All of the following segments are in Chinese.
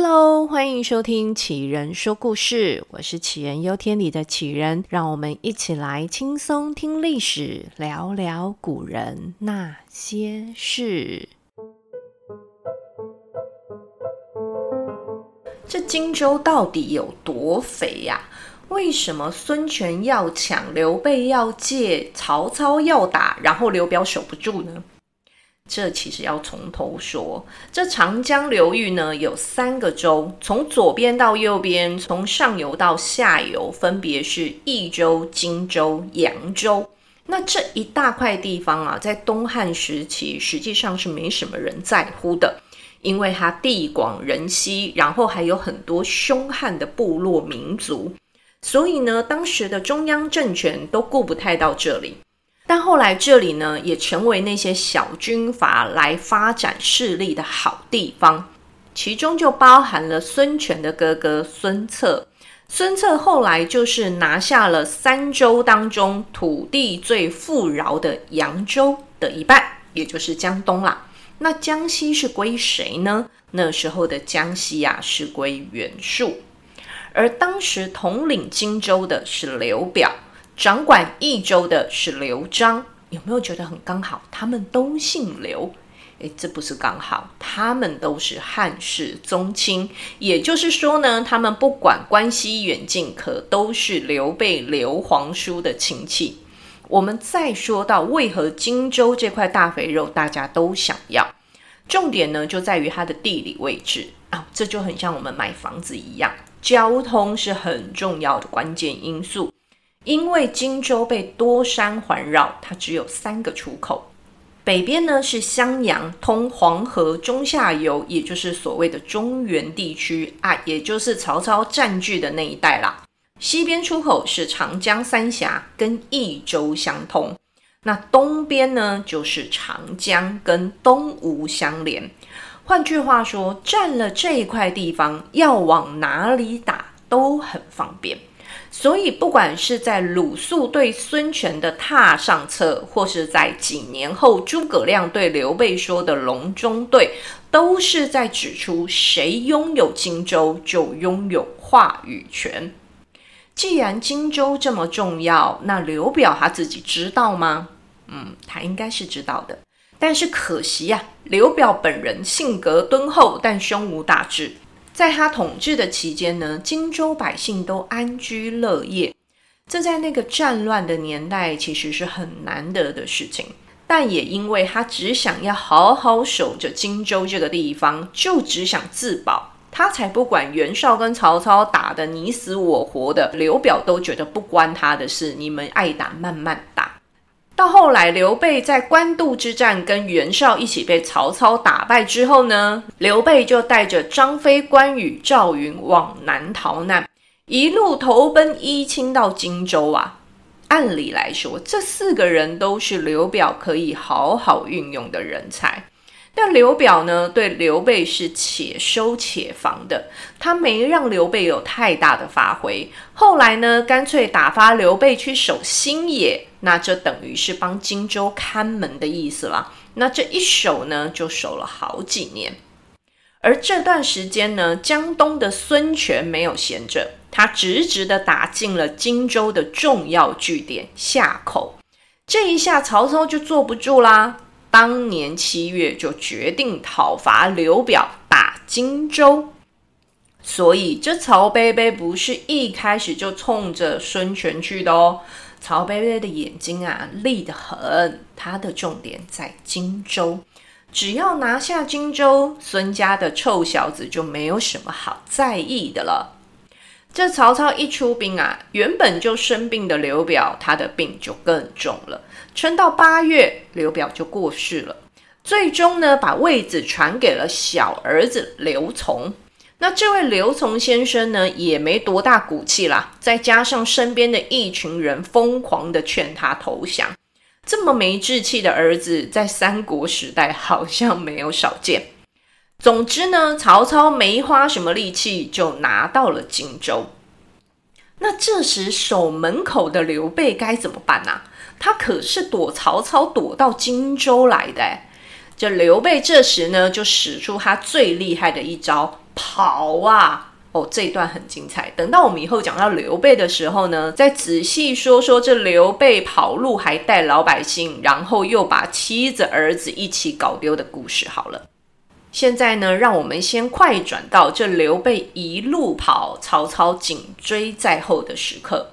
Hello，欢迎收听杞人说故事，我是杞人忧天里的杞人，让我们一起来轻松听历史，聊聊古人那些事。这荆州到底有多肥呀？为什么孙权要抢，刘备要借，曹操要打，然后刘表守不住呢？这其实要从头说，这长江流域呢，有三个州，从左边到右边，从上游到下游，分别是益州、荆州、扬州。那这一大块地方啊，在东汉时期实际上是没什么人在乎的，因为它地广人稀，然后还有很多凶悍的部落民族，所以呢，当时的中央政权都顾不太到这里。但后来这里呢，也成为那些小军阀来发展势力的好地方，其中就包含了孙权的哥哥孙策。孙策后来就是拿下了三州当中土地最富饶的扬州的一半，也就是江东啦。那江西是归谁呢？那时候的江西啊，是归袁术，而当时统领荆州的是刘表。掌管益州的是刘璋，有没有觉得很刚好？他们都姓刘，诶，这不是刚好，他们都是汉室宗亲，也就是说呢，他们不管关系远近，可都是刘备刘皇叔的亲戚。我们再说到为何荆州这块大肥肉大家都想要，重点呢就在于它的地理位置啊，这就很像我们买房子一样，交通是很重要的关键因素。因为荆州被多山环绕，它只有三个出口。北边呢是襄阳，通黄河中下游，也就是所谓的中原地区啊，也就是曹操占据的那一带啦。西边出口是长江三峡，跟益州相通。那东边呢就是长江，跟东吴相连。换句话说，占了这一块地方，要往哪里打都很方便。所以，不管是在鲁肃对孙权的榻上策，或是在几年后诸葛亮对刘备说的隆中对，都是在指出谁拥有荆州，就拥有话语权。既然荆州这么重要，那刘表他自己知道吗？嗯，他应该是知道的。但是可惜呀、刘表本人性格敦厚，但胸无大志。在他统治的期间呢，荆州百姓都安居乐业，这在那个战乱的年代其实是很难得的事情。但也因为他只想要好好守着荆州这个地方，就只想自保，他才不管袁绍跟曹操打得你死我活的，刘表都觉得不关他的事，你们爱打慢慢打。到后来，刘备在官渡之战跟袁绍一起被曹操打败之后呢，刘备就带着张飞、关羽、赵云往南逃难，一路投奔伊青到荆州啊。按理来说，这四个人都是刘表可以好好运用的人才。但刘表呢，对刘备是且收且防的，他没让刘备有太大的发挥。后来呢，干脆打发刘备去守新野，那这等于是帮荆州看门的意思了。那这一守呢，就守了好几年。而这段时间呢，江东的孙权没有闲着，他直直的打进了荆州的重要据点夏口。这一下，曹操就坐不住啦。当年七月就决定讨伐刘表，打荆州。所以这曹伯伯不是一开始就冲着孙权去的哦。曹伯伯的眼睛啊，利得很，他的重点在荆州。只要拿下荆州，孙家的臭小子就没有什么好在意的了。这曹操一出兵啊，原本就生病的刘表，他的病就更重了。撑到八月，刘表就过世了。最终呢，把位子传给了小儿子刘琮。那这位刘琮先生呢，也没多大骨气啦。再加上身边的一群人疯狂的劝他投降，这么没志气的儿子，在三国时代好像没有少见。总之呢，曹操没花什么力气就拿到了荆州。那这时守门口的刘备该怎么办呢、他可是躲曹操躲到荆州来的。这刘备这时呢，就使出他最厉害的一招，跑啊！哦，这一段很精彩。等到我们以后讲到刘备的时候呢，再仔细说说这刘备跑路还带老百姓，然后又把妻子儿子一起搞丢的故事好了。现在呢，让我们先快转到这刘备一路跑，曹操紧追在后的时刻。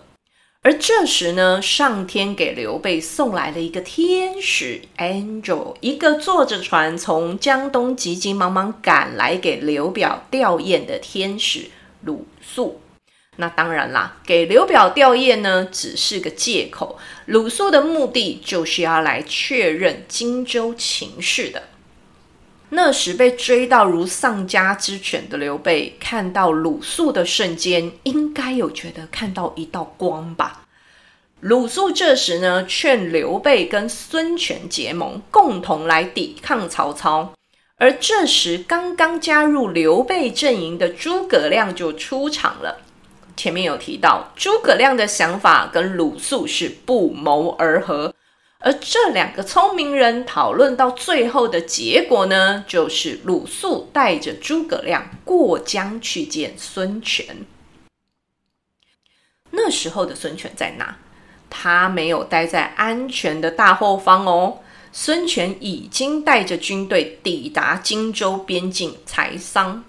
而这时呢，上天给刘备送来了一个天使 angel，一个坐着船从江东急急忙忙赶来给刘表吊唁的天使鲁肃。那当然啦，给刘表吊唁呢，只是个借口。鲁肃的目的就是要来确认荆州情势的。那时被追到如丧家之犬的刘备，看到鲁肃的瞬间，应该有觉得看到一道光吧。鲁肃这时呢，劝刘备跟孙权结盟，共同来抵抗曹操。而这时刚刚加入刘备阵营的诸葛亮就出场了。前面有提到，诸葛亮的想法跟鲁肃是不谋而合。而这两个聪明人讨论到最后的结果呢，就是鲁肃带着诸葛亮过江去见孙权。那时候的孙权在哪？他没有待在安全的大后方哦。孙权已经带着军队抵达荆州边境柴桑，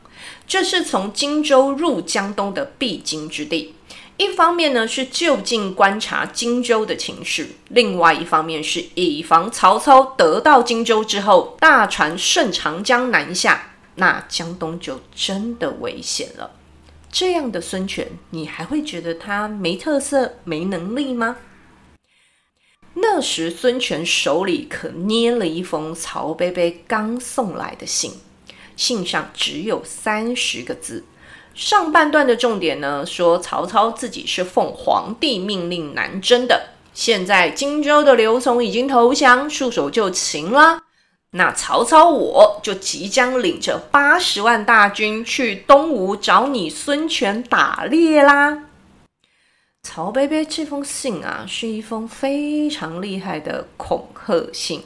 这是从荆州入江东的必经之地。一方面呢，是就近观察荆州的情势，另外一方面是以防曹操得到荆州之后，大船顺长江南下，那江东就真的危险了。这样的孙权，你还会觉得他没特色、没能力吗？那时孙权手里可捏了一封曹伯伯刚送来的信，信上只有三十个字。上半段的重点呢，说曹操自己是奉皇帝命令南征的，现在荆州的刘琮已经投降，束手就擒了。那曹操我就即将领着八十万大军去东吴找你孙权打猎啦。曹伯伯这封信啊，是一封非常厉害的恐吓信。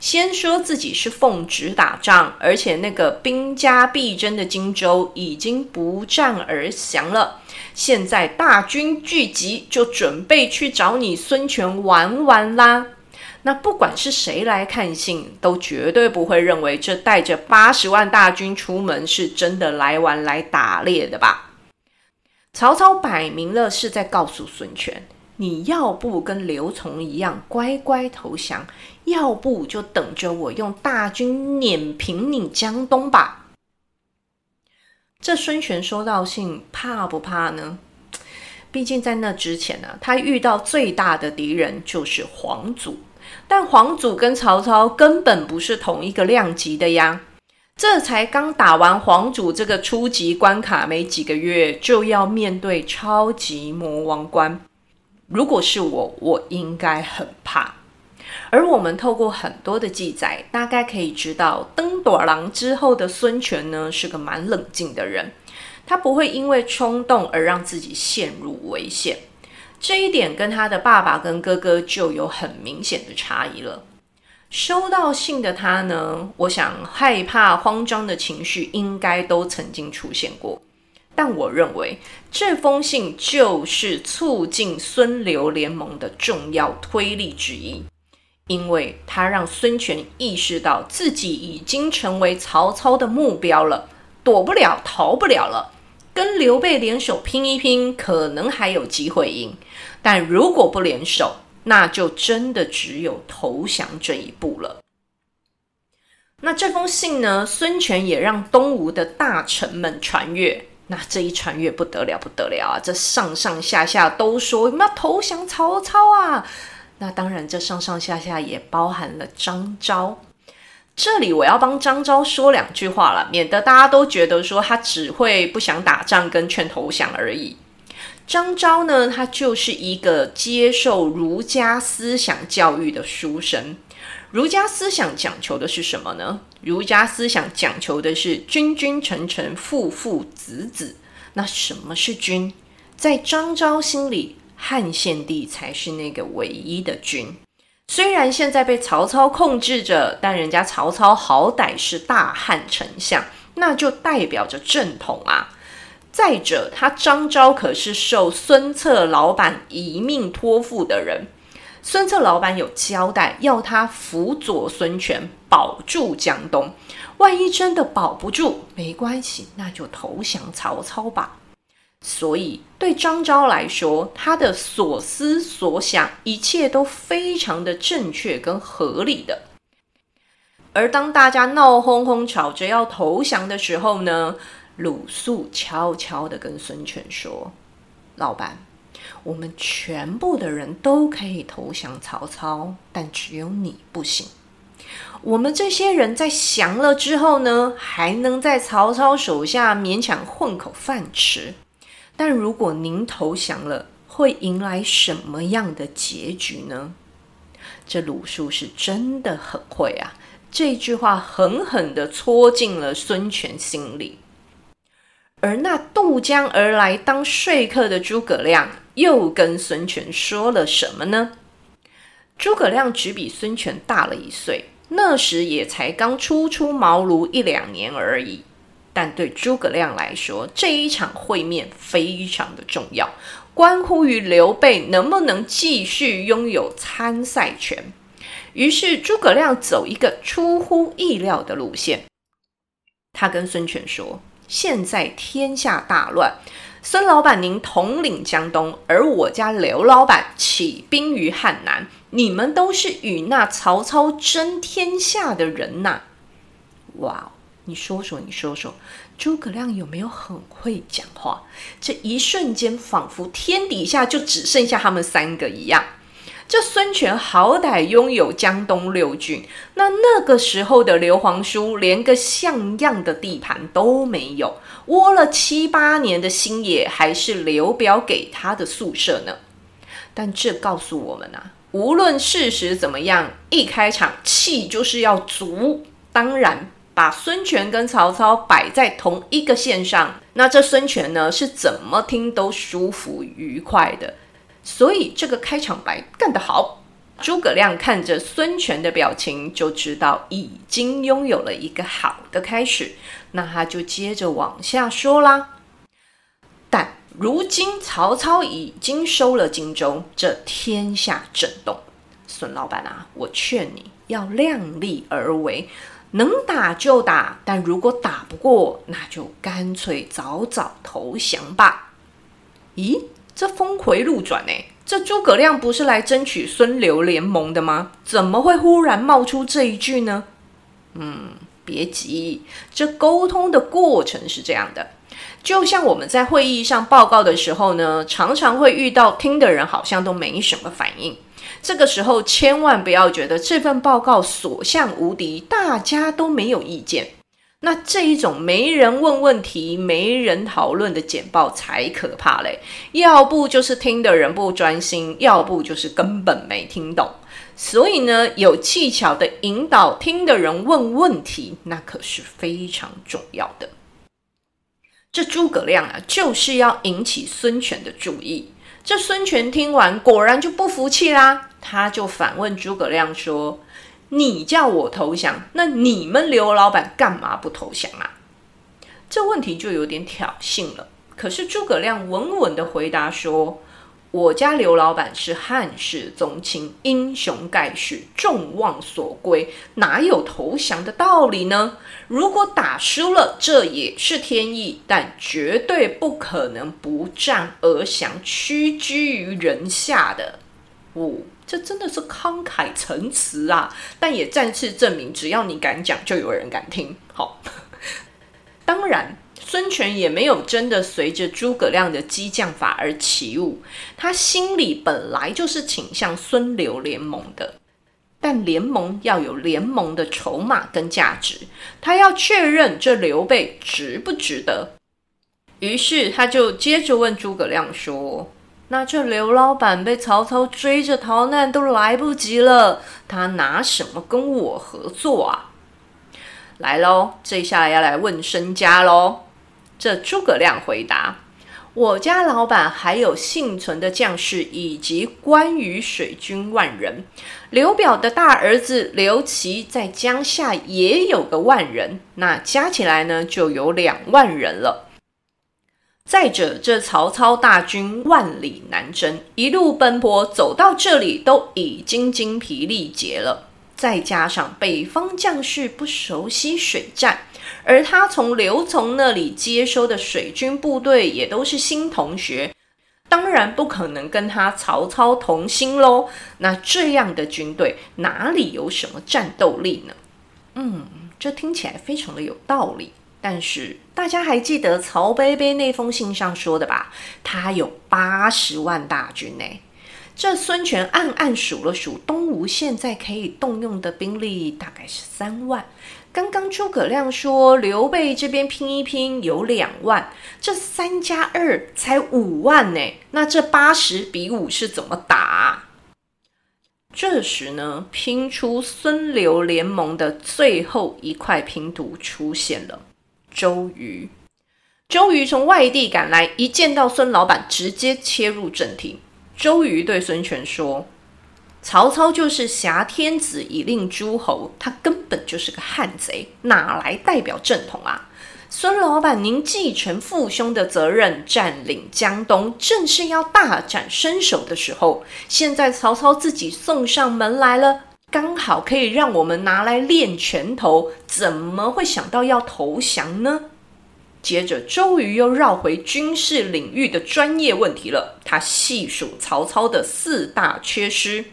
先说自己是奉旨打仗，而且那个兵家必争的荆州已经不战而降了。现在大军聚集，就准备去找你孙权玩玩啦。那不管是谁来看信，都绝对不会认为这带着八十万大军出门是真的来玩来打猎的吧？曹操摆明了是在告诉孙权。你要不跟刘琮一样乖乖投降，要不就等着我用大军碾平你江东吧。这孙权收到信怕不怕呢？毕竟在那之前呢、他遇到最大的敌人就是黄祖，但黄祖跟曹操根本不是同一个量级的呀。这才刚打完黄祖这个初级关卡没几个月，就要面对超级魔王关。如果是我，我应该很怕。而我们透过很多的记载，大概可以知道，登朵郎之后的孙权呢，是个蛮冷静的人，他不会因为冲动而让自己陷入危险。这一点跟他的爸爸跟哥哥就有很明显的差异了。收到信的他呢，我想害怕、慌张的情绪应该都曾经出现过。但我认为这封信就是促进孙刘联盟的重要推力之一，因为他让孙权意识到自己已经成为曹操的目标了，躲不了，逃不了了。跟刘备联手拼一拼，可能还有机会赢；但如果不联手，那就真的只有投降这一步了。那这封信呢？孙权也让东吴的大臣们传阅。那这一传阅不得了，不得了啊！这上上下下都说我们要投降曹操啊！那当然，这上上下下也包含了张昭。这里我要帮张昭说两句话了，免得大家都觉得说他只会不想打仗跟劝投降而已。张昭呢，他就是一个接受儒家思想教育的书生。儒家思想讲求的是什么呢？儒家思想讲求的是君君臣臣父父子子。那什么是君？在张昭心里，汉献帝才是那个唯一的君。虽然现在被曹操控制着，但人家曹操好歹是大汉丞相，那就代表着正统啊。再者，他张昭可是受孙策老板一命托付的人，孙策老板有交代，要他辅佐孙权保住江东。万一真的保不住，没关系，那就投降曹操吧。所以，对张昭来说，他的所思所想，一切都非常的正确跟合理的。而当大家闹哄哄吵着要投降的时候呢，鲁肃悄悄的跟孙权说：“老板，我们全部的人都可以投降曹操，但只有你不行。我们这些人在降了之后呢，还能在曹操手下勉强混口饭吃。但如果您投降了，会迎来什么样的结局呢？”这鲁肃是真的很会啊，这句话狠狠地戳进了孙权心里。而那渡江而来当说客的诸葛亮，又跟孙权说了什么呢？诸葛亮只比孙权大了一岁，那时也才刚初出茅庐一两年而已。但对诸葛亮来说，这一场会面非常的重要，关乎于刘备能不能继续拥有参赛权。于是诸葛亮走一个出乎意料的路线，他跟孙权说。现在天下大乱，孙老板您统领江东，而我家刘老板起兵于汉南，你们都是与那曹操争天下的人呐！哇，你说说，你说说，诸葛亮有没有很会讲话？这一瞬间，仿佛天底下就只剩下他们三个一样。这孙权好歹拥有江东六郡，那那个时候的刘皇叔连个像样的地盘都没有，窝了七八年的新野还是刘表给他的宿舍呢。但这告诉我们啊，无论事实怎么样，一开场气就是要足。当然，把孙权跟曹操摆在同一个线上，那这孙权呢是怎么听都舒服愉快的。所以这个开场白干得好，诸葛亮看着孙权的表情，就知道已经拥有了一个好的开始。那他就接着往下说啦。但如今曹操已经收了荆州，这天下震动。孙老板啊，我劝你要量力而为，能打就打，但如果打不过，那就干脆早早投降吧。咦？这峰回路转呢？这诸葛亮不是来争取孙刘联盟的吗？怎么会忽然冒出这一句呢？嗯，别急，这沟通的过程是这样的，就像我们在会议上报告的时候呢，常常会遇到听的人好像都没什么反应。这个时候千万不要觉得这份报告所向无敌，大家都没有意见。那这一种没人问问题、没人讨论的简报才可怕嘞！要不就是听的人不专心，要不就是根本没听懂。所以呢，有技巧的引导听的人问问题，那可是非常重要的。这诸葛亮啊，就是要引起孙权的注意。这孙权听完，果然就不服气啦，他就反问诸葛亮说。你叫我投降，那你们刘老板干嘛不投降啊？这问题就有点挑衅了。可是诸葛亮稳稳的回答说：“我家刘老板是汉室宗亲，英雄盖世，众望所归，哪有投降的道理呢？如果打输了，这也是天意，但绝对不可能不战而降，屈居于人下的。”哦。这真的是慷慨陈词啊！但也再次证明，只要你敢讲，就有人敢听。好，当然，孙权也没有真的随着诸葛亮的激将法而起舞，他心里本来就是倾向孙刘联盟的，但联盟要有联盟的筹码跟价值，他要确认这刘备值不值得。于是他就接着问诸葛亮说。那这刘老板被曹操追着逃难都来不及了，他拿什么跟我合作啊？来喽，这下来要来问身家喽。这诸葛亮回答：我家老板还有幸存的将士以及关羽水军万人，刘表的大儿子刘琦在江夏也有个万人，那加起来呢就有两万人了。再者，这曹操大军万里南征，一路奔波走到这里都已经精疲力竭了，再加上北方将士不熟悉水战。而他从刘琮那里接收的水军部队也都是新同学，当然不可能跟他曹操同心喽。那这样的军队哪里有什么战斗力呢？嗯，这听起来非常的有道理。但是大家还记得曹伯伯那封信上说的吧？他有八十万大军呢。这孙权暗暗数了数，东吴现在可以动用的兵力大概是三万。刚刚诸葛亮说刘备这边拼一拼有两万，这三加二才五万呢。那这八十比五是怎么打？这时呢，拼出孙刘联盟的最后一块拼图出现了。周瑜，周瑜从外地赶来，一见到孙老板，直接切入正题。周瑜对孙权说：“曹操就是挟天子以令诸侯，他根本就是个汉贼，哪来代表正统啊？孙老板，您继承父兄的责任，占领江东，正是要大展身手的时候。现在曹操自己送上门来了，刚好可以让我们拿来练拳头，怎么会想到要投降呢？”接着，周瑜又绕回军事领域的专业问题了。他细数曹操的四大缺失：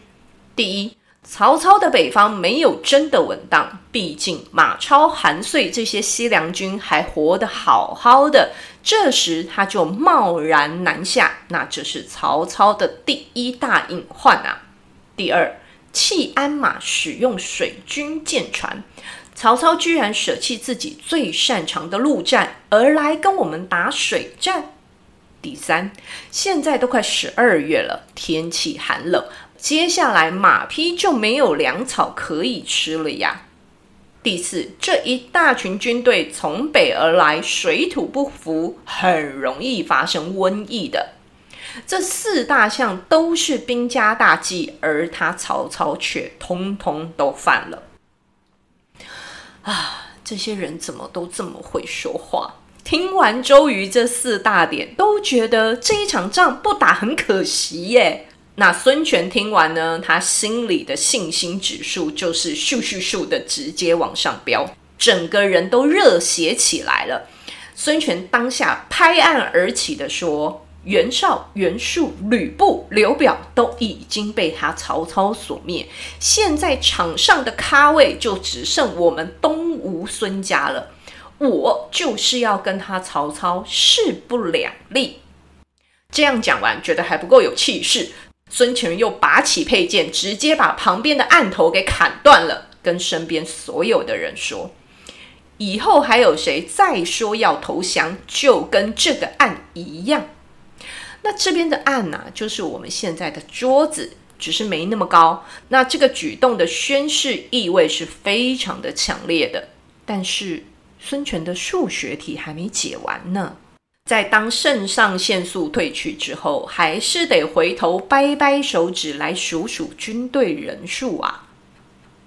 第一，曹操的北方没有真的稳当，毕竟马超、韩遂这些西凉军还活得好好的，这时他就贸然南下，那这是曹操的第一大隐患啊。第二，弃鞍马，使用水军舰船。曹操居然舍弃自己最擅长的陆战，而来跟我们打水战。第三，现在都快十二月了，天气寒冷，接下来马匹就没有粮草可以吃了呀。第四，这一大群军队从北而来，水土不服，很容易发生瘟疫的。这四大项都是兵家大忌，而他曹操却通通都犯了。啊，这些人怎么都这么会说话？听完周瑜这四大点，都觉得这一场仗不打很可惜耶。那孙权听完呢，他心里的信心指数就是咻咻咻的直接往上飙，整个人都热血起来了。孙权当下拍案而起的说。袁绍、袁术、吕布、刘表都已经被他曹操所灭，现在场上的咖位就只剩我们东吴孙家了。我就是要跟他曹操势不两立。这样讲完，觉得还不够有气势，孙权又拔起佩剑，直接把旁边的案头给砍断了，跟身边所有的人说：“以后还有谁再说要投降，就跟这个案一样。”那这边的案呢、就是我们现在的桌子，只是没那么高。那这个举动的宣誓意味是非常的强烈的。但是孙权的数学题还没解完呢。在当肾上腺素褪去之后，还是得回头掰掰手指来数数军队人数啊。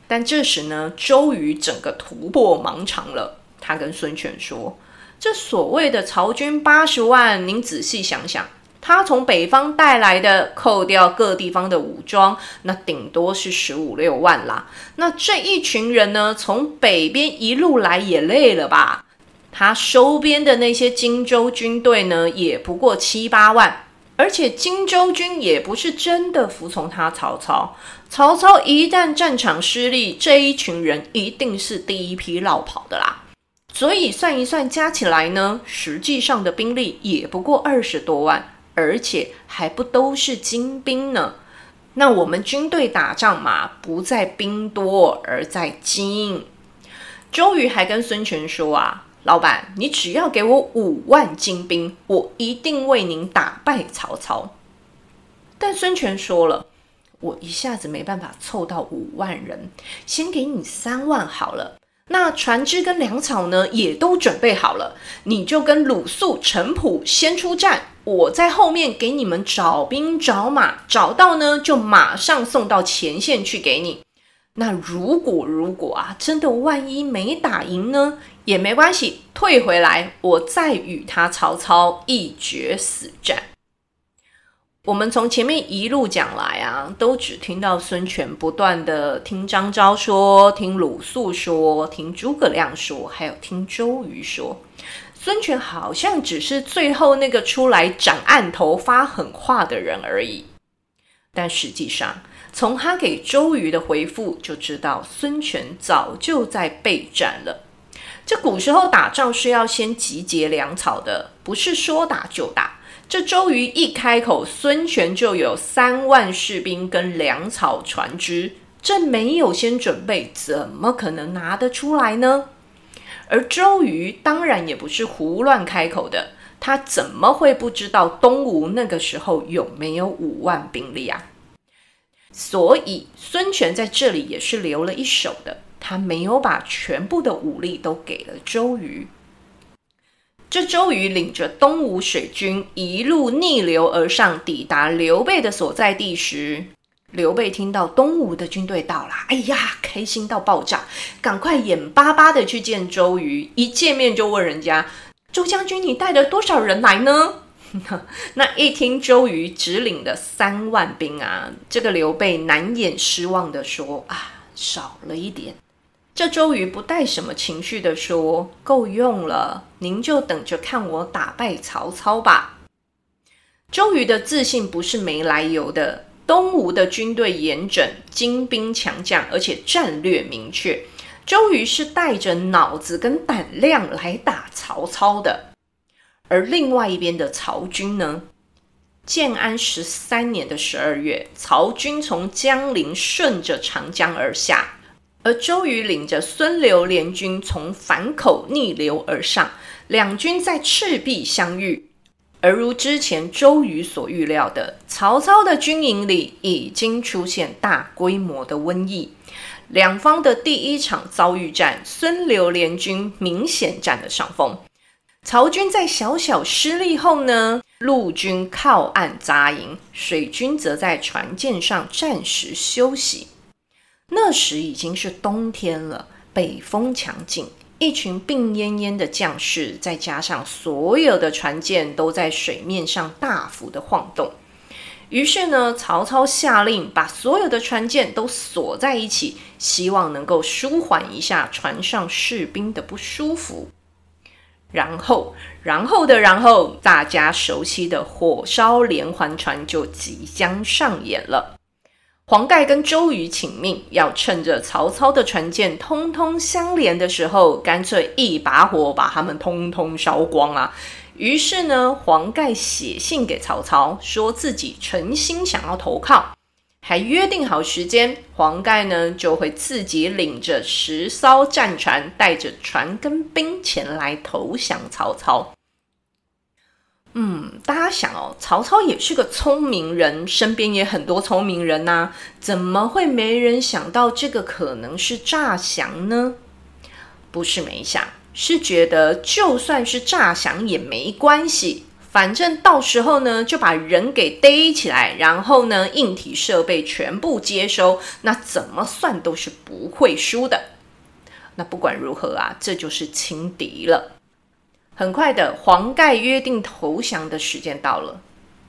但这时呢，周瑜整个突破盲肠了。他跟孙权说：“这所谓的曹军八十万，您仔细想想。”他从北方带来的，扣掉各地方的武装，那顶多是十五六万啦。那这一群人呢，从北边一路来也累了吧？他收编的那些荆州军队呢，也不过七八万，而且荆州军也不是真的服从他曹操。曹操一旦战场失利，这一群人一定是第一批落跑的啦。所以算一算，加起来呢，实际上的兵力也不过二十多万。而且还不都是精兵呢？那我们军队打仗嘛，不在兵多，而在精。周瑜还跟孙权说啊：“老板，你只要给我五万精兵，我一定为您打败曹操。”但孙权说了：“我一下子没办法凑到五万人，先给你三万好了。那船只跟粮草呢，也都准备好了，你就跟鲁肃、程普先出战，我在后面给你们找兵找马，找到呢就马上送到前线去给你。那如果如果啊，真的万一没打赢呢，也没关系，退回来，我再与他曹操一决死战。我们从前面一路讲来啊，都只听到孙权不断的听张昭说，听鲁肃说，听诸葛亮说，还有听周瑜说，孙权好像只是最后那个出来斩案头发狠话的人而已。但实际上，从他给周瑜的回复就知道，孙权早就在备战了。这古时候打仗是要先集结粮草的，不是说打就打。这周瑜一开口，孙权就有三万士兵跟粮草船只，这没有先准备，怎么可能拿得出来呢？而周瑜当然也不是胡乱开口的，他怎么会不知道东吴那个时候有没有五万兵力啊？所以孙权在这里也是留了一手的，他没有把全部的武力都给了周瑜。这周瑜领着东吴水军一路逆流而上，抵达刘备的所在地时，刘备听到东吴的军队到了，哎呀，开心到爆炸，赶快眼巴巴的去见周瑜。一见面就问人家：“周将军，你带了多少人来呢？” 那一听周瑜只领了三万兵啊，这个刘备难掩失望的说：“啊，少了一点。”这周瑜不带什么情绪地说：“够用了，您就等着看我打败曹操吧。”周瑜的自信不是没来由的。东吴的军队严整，精兵强将，而且战略明确。周瑜是带着脑子跟胆量来打曹操的。而另外一边的曹军呢？建安十三年的十二月，曹军从江陵顺着长江而下。而周瑜领着孙刘联军从樊口逆流而上，两军在赤壁相遇。而如之前周瑜所预料的，曹操的军营里已经出现大规模的瘟疫。两方的第一场遭遇战，孙刘联军明显占了上风。曹军在小小失利后呢，陆军靠岸扎营，水军则在船舰上暂时休息。那时已经是冬天了，北风强劲，一群病恹恹的将士，再加上所有的船舰都在水面上大幅的晃动，于是呢，曹操下令把所有的船舰都锁在一起，希望能够舒缓一下船上士兵的不舒服。然后，然后的然后，大家熟悉的火烧连环船就即将上演了。黄盖跟周瑜请命，要趁着曹操的船舰通通相连的时候，干脆一把火把他们通通烧光啊！于是呢，黄盖写信给曹操，说自己诚心想要投靠，还约定好时间，黄盖呢就会自己领着十艘战船，带着船跟兵前来投降曹操。嗯，大家想哦，曹操也是个聪明人，身边也很多聪明人呐、怎么会没人想到这个可能是诈降呢？不是没想，是觉得就算是诈降也没关系，反正到时候呢就把人给逮起来，然后呢硬体设备全部接收，那怎么算都是不会输的。那不管如何啊，这就是轻敌了。很快的，黄盖约定投降的时间到了。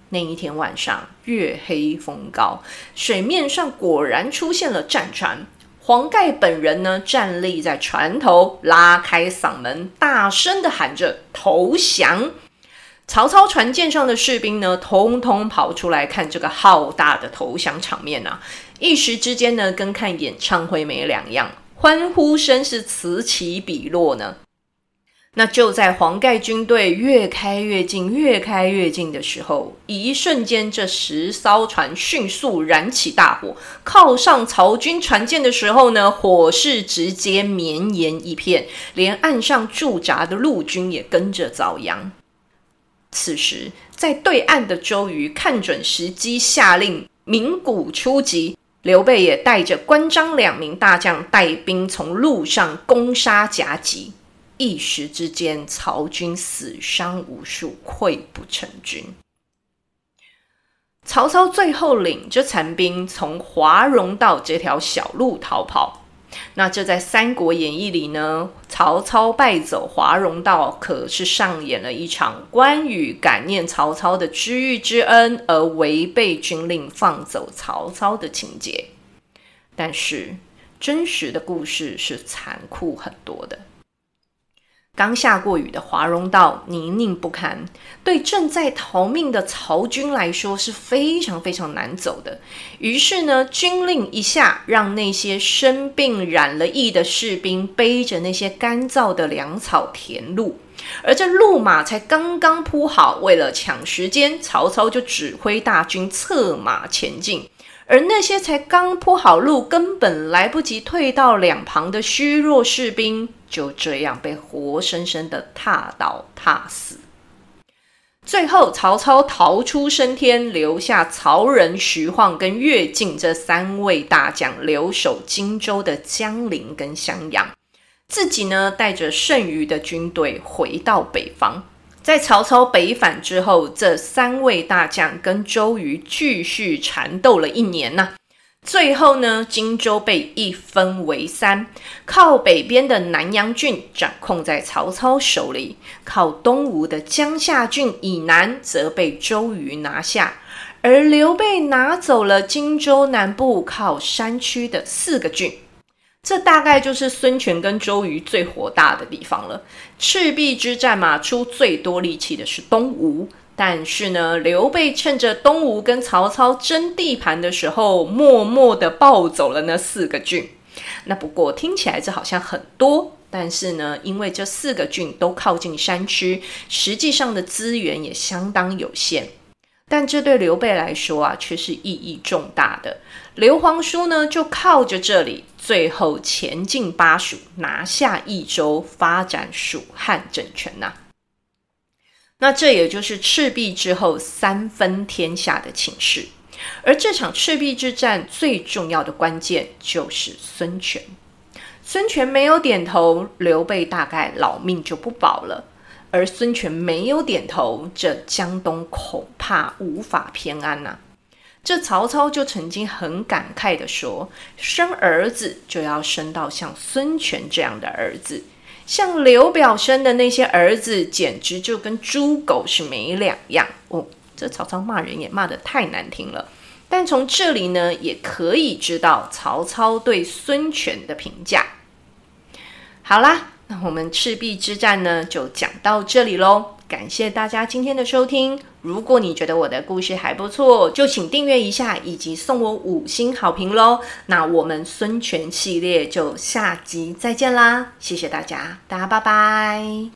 那一天晚上，月黑风高，水面上果然出现了战船。黄盖本人呢，站立在船头，拉开嗓门，大声地喊着投降。曹操船舰上的士兵呢，通通跑出来看这个浩大的投降场面啊！一时之间呢，跟看演唱会没两样，欢呼声是此起彼落呢。那就在黄盖军队越开越近、越开越近的时候，一瞬间，这十艘船迅速燃起大火，靠上曹军船舰的时候呢，火势直接绵延一片，连岸上驻扎的陆军也跟着遭殃。此时，在对岸的周瑜看准时机，下令鸣鼓出击。刘备也带着关张两名大将带兵从路上攻杀夹击，一时之间，曹军死伤无数，溃不成军。曹操最后领着残兵从华容道这条小路逃跑。那这在《三国演义》里呢，曹操败走华容道，可是上演了一场关羽感念曹操的知遇之恩而违背军令放走曹操的情节。但是真实的故事是残酷很多的。刚下过雨的华容道泥泞不堪，对正在逃命的曹军来说是非常非常难走的。于是呢，军令一下，让那些生病染了疫的士兵背着那些干燥的粮草填路，而这路马才刚刚铺好，为了抢时间，曹操就指挥大军策马前进。而那些才刚铺好路，根本来不及退到两旁的虚弱士兵，就这样被活生生的踏倒踏死。最后，曹操逃出升天，留下曹仁、徐晃跟乐进这三位大将留守荆州的江陵跟襄阳，自己呢带着剩余的军队回到北方。在曹操北返之后，这三位大将跟周瑜继续缠斗了一年呐、最后呢，荆州被一分为三，靠北边的南阳郡掌控在曹操手里，靠东吴的江夏郡以南则被周瑜拿下，而刘备拿走了荆州南部靠山区的四个郡。这大概就是孙权跟周瑜最火大的地方了。赤壁之战嘛，出最多力气的是东吴，但是呢，刘备趁着东吴跟曹操争地盘的时候，默默地抱走了那四个郡。那不过听起来这好像很多，但是呢，因为这四个郡都靠近山区，实际上的资源也相当有限。但这对刘备来说啊，却是意义重大的。刘皇叔呢，就靠着这里，最后前进巴蜀，拿下益州，发展蜀汉政权呐、那这也就是赤壁之后三分天下的情势。而这场赤壁之战最重要的关键就是孙权。孙权没有点头，刘备大概老命就不保了。而孙权没有点头，这江东恐怕无法偏安呐、这曹操就曾经很感慨地说：“生儿子就要生到像孙权这样的儿子，像刘表生的那些儿子，简直就跟猪狗是没两样。”哦，这曹操骂人也骂得太难听了。但从这里呢，也可以知道曹操对孙权的评价。好啦。那我们赤壁之战呢，就讲到这里喽。感谢大家今天的收听。如果你觉得我的故事还不错，就请订阅一下，以及送我五星好评喽。那我们孙权系列就下集再见啦！谢谢大家，大家拜拜。